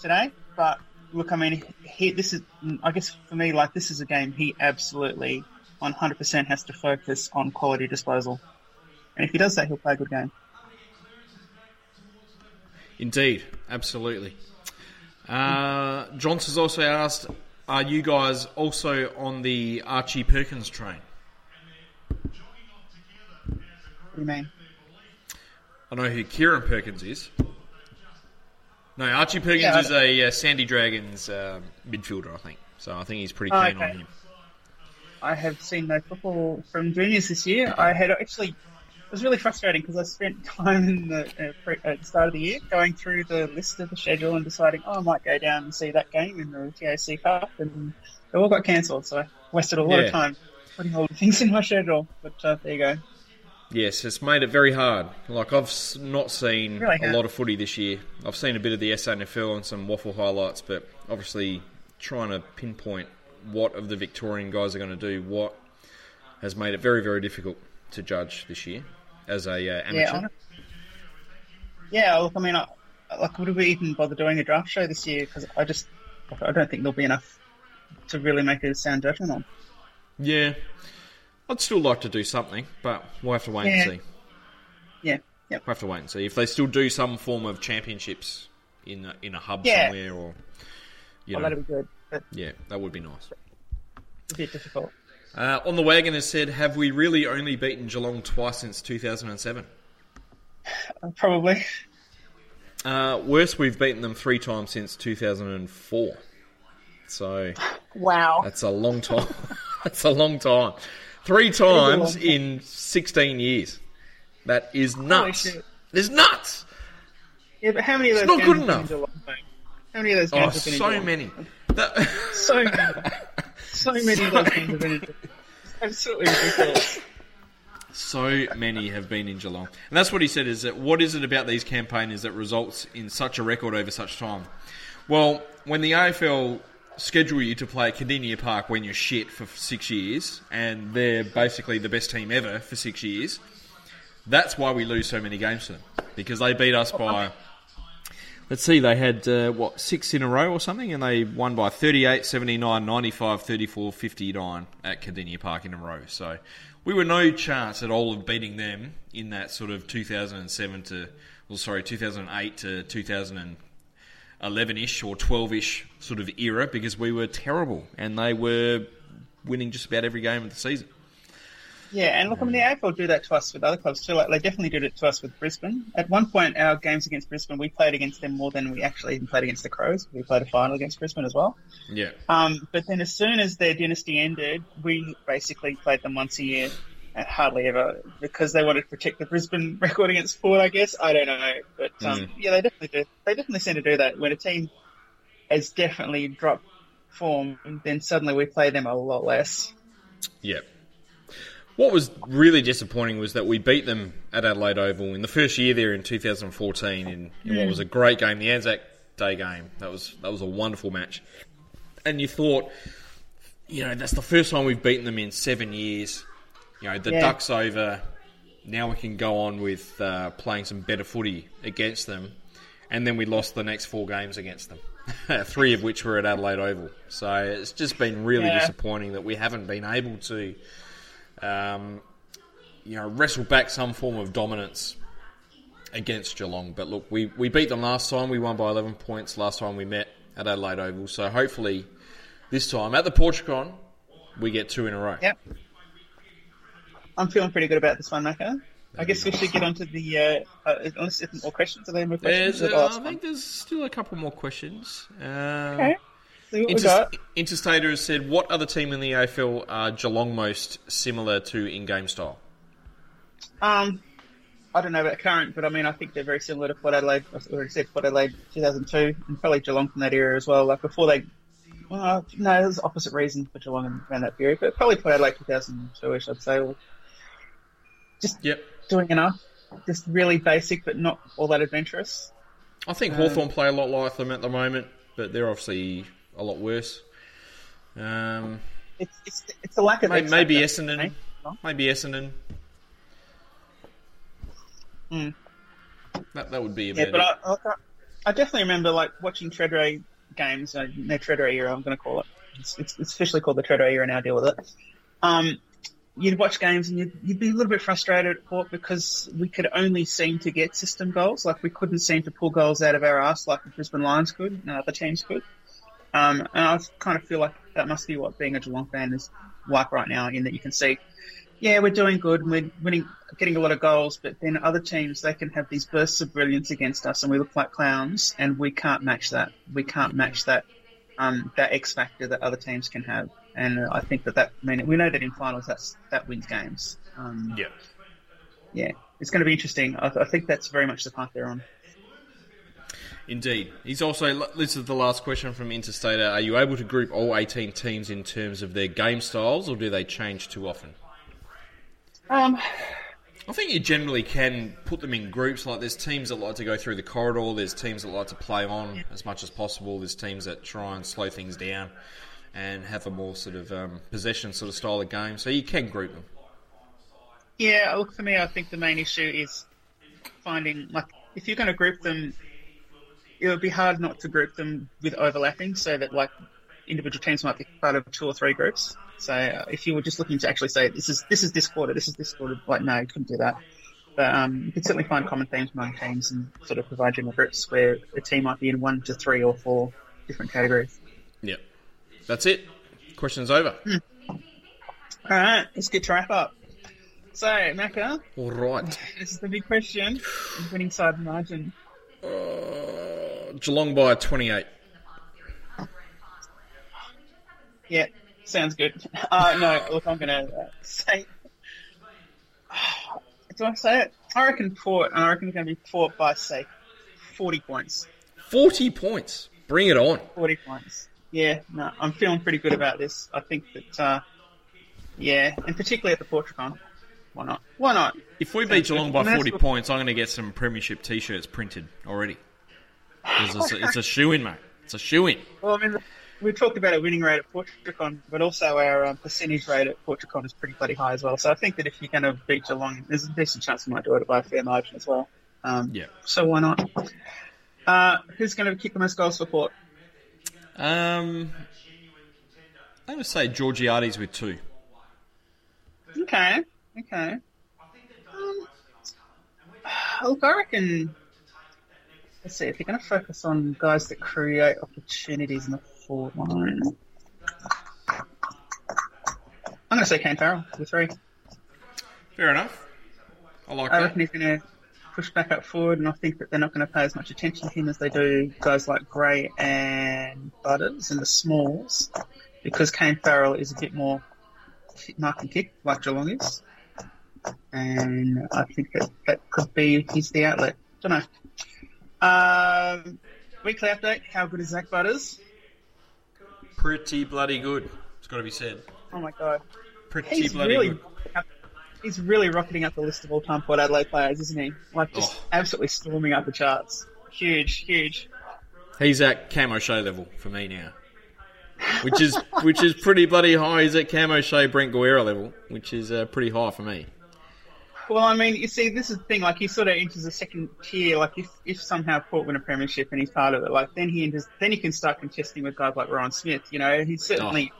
today, but look, I mean, he, this is, I guess for me, like this is a game he absolutely 100% has to focus on quality disposal, and if he does that, he'll play a good game. Indeed, absolutely. Uh, Johns has also asked, are you guys also on the Archie Perkins train? What do you mean? I know who Kieran Perkins is. No, Archie Perkins Yeah, is a uh, Sandy Dragons uh, midfielder, I think. So I think he's pretty Oh, keen okay. on him. I have seen no football from juniors this year. I had actually, was really frustrating because I spent time in the uh, pre, at the start of the year going through the list of the schedule and deciding, oh, I might go down and see that game in the TAC Cup, and it all got cancelled. So I wasted a lot Yeah. of time putting all the things in my schedule. But uh, there you go. Yes, it's made it very hard. Like I've not seen Really a lot of footy this year. I've seen a bit of the SANFL and some waffle highlights, but obviously trying to pinpoint what of the Victorian guys are going to do what has made it very, very difficult to judge this year as a uh, amateur. Yeah, yeah. Look, I mean, I, like, would we even bother doing a draft show this year? Because I just, I don't think there'll be enough to really make it a sound judgment on. Yeah. I'd still like to do something, but we'll have to wait Yeah. and see. Yeah, yep. We'll have to wait and see if they still do some form of championships in a, in a hub Yeah. somewhere, or you Well, know, that'd be good, but yeah, that would be nice. it's a bit difficult. Uh, on the wagon has said, have we really only beaten Geelong twice since 2007? Uh, Probably. Uh, worse, we've beaten them three times since 2004. So Wow. that's a long time. that's a long time. Three times time. in 16 years. That is nuts. It's nuts. Yeah, but how many of those It's not games good enough. in Geelong, though? How many of those Oh, games have been so many. That- So many. so many of those games have been in Geelong. Absolutely ridiculous. So many have been in Geelong. And that's what he said is that what is it about these campaigners that results in such a record over such time? Well, when the AFL schedule you to play at Kardinia Park when you're shit for six years, and they're basically the best team ever for six years. That's why we lose so many games to them because they beat us by. Let's see, they had uh, what six in a row or something, and they won by 38, 79, 95, 34, 59 at Kardinia Park in a row. So we were no chance at all of beating them in that sort of 2007 to, well, sorry, 2008 to 2011 ish or 12 ish sort of era because we were terrible and they were winning just about every game of the season. Yeah, and look, I mean, the AFL do that to us with other clubs too. Like they definitely did it to us with Brisbane. At one point, our games against Brisbane, we played against them more than we actually even played against the Crows. We played a final against Brisbane as well. Yeah. Um, but then as soon as their dynasty ended, we basically played them once a year, and hardly ever, because they wanted to protect the Brisbane record against Port. I guess I don't know, but um, Mm. yeah, they definitely do. They definitely seem to do that when a team has definitely dropped form. Then suddenly we play them a lot less. Yeah. What was really disappointing was that we beat them at Adelaide Oval in the first year there in 2014 in, in what was a great game, the Anzac Day game. That was that was a wonderful match. And you thought, you know, that's the first time we've beaten them in seven years. You know, the Yeah. duck's over. Now we can go on with uh, playing some better footy against them. And then we lost the next four games against them, three of which were at Adelaide Oval. So it's just been really Yeah. disappointing that we haven't been able to um, you know, wrestle back some form of dominance against Geelong. But look, we, we beat them last time. We won by 11 points last time we met at Adelaide Oval. So hopefully this time at the Portugon, we get two in a row. Yep. I'm feeling pretty good about this one, Macca. I guess we should get on to the. Uh, uh, unless there's more questions, are there more questions? There's, Or the uh, last I one? think there's still a couple more questions. Um, Okay. See what we Inter- Interstater has said, what other team in the AFL are Geelong most similar to in game style? Um, I don't know about current, but I mean, I think they're very similar to Port Adelaide. I already said Port Adelaide 2002, and probably Geelong from that era as well. Like before they, well, no, there's opposite reasons for Geelong around that period, but probably Port Adelaide 2002ish, I'd say. Just Yep. doing enough, just really basic, but not all that adventurous. I think Hawthorn play a lot like them at the moment, but they're obviously a lot worse. Um, It's it's it's a lack of. Maybe factor, Essendon. eh? maybe Essendon. Hmm. That that would be Yeah, but. I, I, I definitely remember like watching Tredrea games, uh, no Tredrea era, I'm going to call it. It's, it's, it's officially called the Tredrea era now. Deal with it. Um, you'd watch games and you'd, you'd be a little bit frustrated at Port because we could only seem to get system goals. Like we couldn't seem to pull goals out of our ass like the Brisbane Lions could and other teams could. Um, and I kind of feel like that must be what being a Geelong fan is like right now, in that you can see, yeah, we're doing good and we're winning, getting a lot of goals, but then other teams, they can have these bursts of brilliance against us and we look like clowns and we can't match that. We can't match that, um, that X factor that other teams can have. And I think that that, I mean, we know that in finals that's, that wins games. Um, Yeah. yeah, it's going to be interesting. I, I think that's very much the path they're on. Indeed. He's also, this is the last question from Interstater. Are you able to group all 18 teams in terms of their game styles, or do they change too often? Um, I think you generally can put them in groups. Like there's teams that like to go through the corridor. There's teams that like to play on as much as possible. There's teams that try and slow things down and have a more sort of um, possession sort of style of game. So you can group them. Yeah, look for me. I think the main issue is finding like if you're going to group them, it would be hard not to group them with overlapping, so that like individual teams might be part of two or three groups. So uh, if you were just looking to actually say this is this is this quarter, this is this quarter, like no, you couldn't do that. But um, you could certainly find common themes among teams and sort of provide general groups where a team might be in one to three or four different categories. Yep. That's it. Questions over. All right, let's get to wrap up. So, Macca, All right. this is the big question: winning side margin. Uh, Geelong by 28. Yeah, sounds good. Uh, no, look, I'm gonna uh, say. Do I say it? I reckon Port. And I reckon it's gonna be Port by say 40 points. 40 points. Bring it on. 40 points. Yeah, no, I'm feeling pretty good about this. I think that, uh, yeah, and particularly at the Portugal. Why not? Why not? If we beat Geelong by 40 points, I'm going to get some Premiership t shirts printed already. It's a, it's a shoe in, mate. It's a shoe in. Well, I mean, we talked about our winning rate at Portricon, but also our um, percentage rate at Portricon is pretty bloody high as well. So I think that if you're going to beat Geelong, there's a decent chance you might do it by a fair margin as well. Um, Yeah. So why not? Uh, who's going to kick the most goals for Port? Um, I'm going to say Georgiades with two. Okay, okay. Um, look, I reckon. Let's see if you're going to focus on guys that create opportunities in the forward line. I'm going to say Kane Farrell with three. Fair enough. I like I that. reckon he's going to push back up forward, and I think that they're not going to pay as much attention to him as they do guys like Gray and Butters and the smalls, because Kane Farrell is a bit more mark and kick like Geelong is, and I think that that could be he's the outlet. Don't know. Um, weekly update: How good is Zak Butters? Pretty bloody good. It's got to be said. Oh my god, Pretty he's bloody really good. he's really rocketing up the list of all-time Port Adelaide players, isn't he? Like just Oh. absolutely storming up the charts. Huge, huge. He's at Cam O'Shea level for me now. Which is which is pretty bloody high. He's at Cam O'Shea Brent Guerra level, which is uh, pretty high for me. Well, I mean, you see, this is the thing. Like, he sort of enters the second tier. Like, if if somehow Port win a premiership and he's part of it, like then he enters, then he can start contesting with guys like Ryan Smith. You know, he's certainly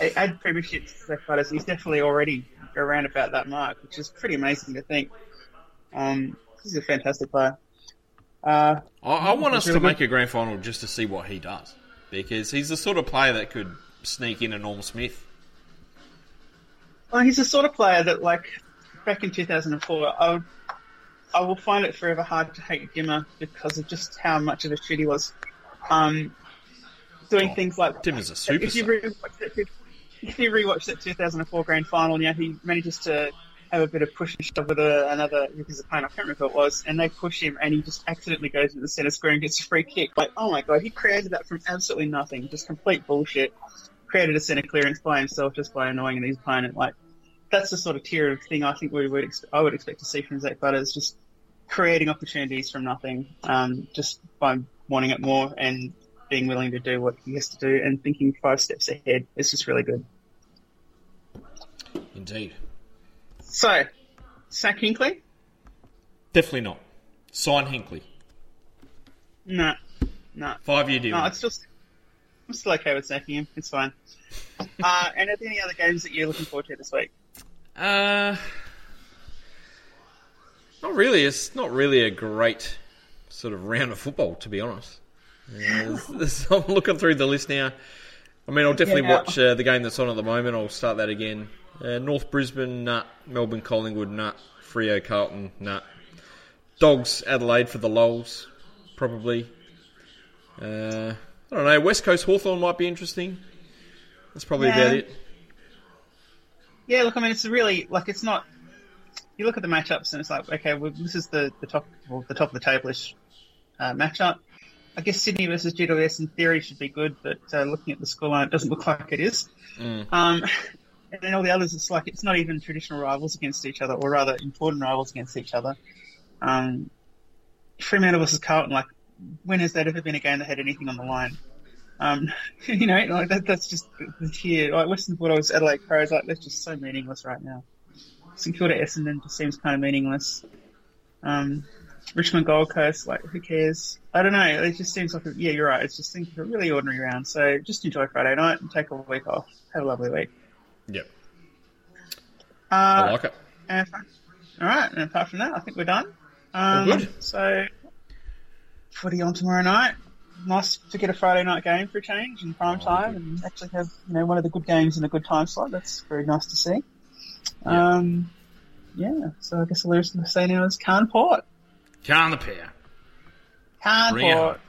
add premierships to Zak Butters. He's definitely already around about that mark, which is pretty amazing to think. Um, he's a fantastic player. Uh, I, I want us Really to good. make a grand final just to see what he does because he's the sort of player that could sneak in a Norm Smith. Well, he's the sort of player that, like, back in 2004, I would, I will find it forever hard to hate Dimmer because of just how much of a shit he was. Um, doing Oh, things like Dimmer's a if you rewatch that, if you rewatch that 2004 grand final, yeah, he manages to have a bit of push and shove with another with his opponent. I can't remember who it was, and they push him, and he just accidentally goes into the center square and gets a free kick. Like, oh my god, he created that from absolutely nothing, just complete bullshit. Created a center clearance by himself just by annoying his opponent. Like, that's the sort of tier of thing I think we would ex- I would expect to see from Zak Butters, just creating opportunities from nothing, um, just by wanting it more and being willing to do what he has to do and thinking five steps ahead. It's just really good. Indeed. So, sack Hinkley? Definitely not. Sign Hinkley. No, no, Five year deal. no. It's still, I'm still okay with sacking him. It's fine. uh, and are there any other games that you're looking forward to this week? Uh, not really. It's not really a great sort of round of football, to be honest. Uh, there's- there's- I'm looking through the list now. I mean, I'll definitely Yeah. watch uh, the game that's on at the moment. I'll start that again. Uh, North Brisbane, nut. Melbourne, Collingwood, nut. Freo, Carlton, nut. Dogs, Adelaide for the lulls, probably. Uh, I don't know. West Coast Hawthorn might be interesting. That's probably Yeah. about it. Yeah, look, I mean, it's really like it's not. You look at the matchups and it's like, okay, well, this is the the top, well, the top of the table-ish uh, matchup. I guess Sydney versus GWS in theory should be good, but uh, looking at the scoreline, it doesn't look like it is. Mm. Um, and then all the others, it's like it's not even traditional rivals against each other, or rather important rivals against each other. Um, Fremantle versus Carlton, like when has that ever been a game that had anything on the line? Um, you know, like that, that's just the tier. Like Western Bulldogs, Adelaide Crows, like that's just so meaningless right now. St Kilda Essendon just seems kind of meaningless. Um, Richmond Gold Coast, like who cares? I don't know. It just seems like a, yeah, you're right. It's just seems like a really ordinary round. So just enjoy Friday night and take a week off. Have a lovely week. Yep. Uh, I like it. and, all right, and apart from that, I think we're done. Um, good. So, footy on tomorrow night. Nice to get a Friday night game for a change in prime time, and actually have you know one of the good games in a good time slot. That's very nice to see. Um, yeah. So I guess the lyrics to say now is Carn Port. Can the pair. Bring Port.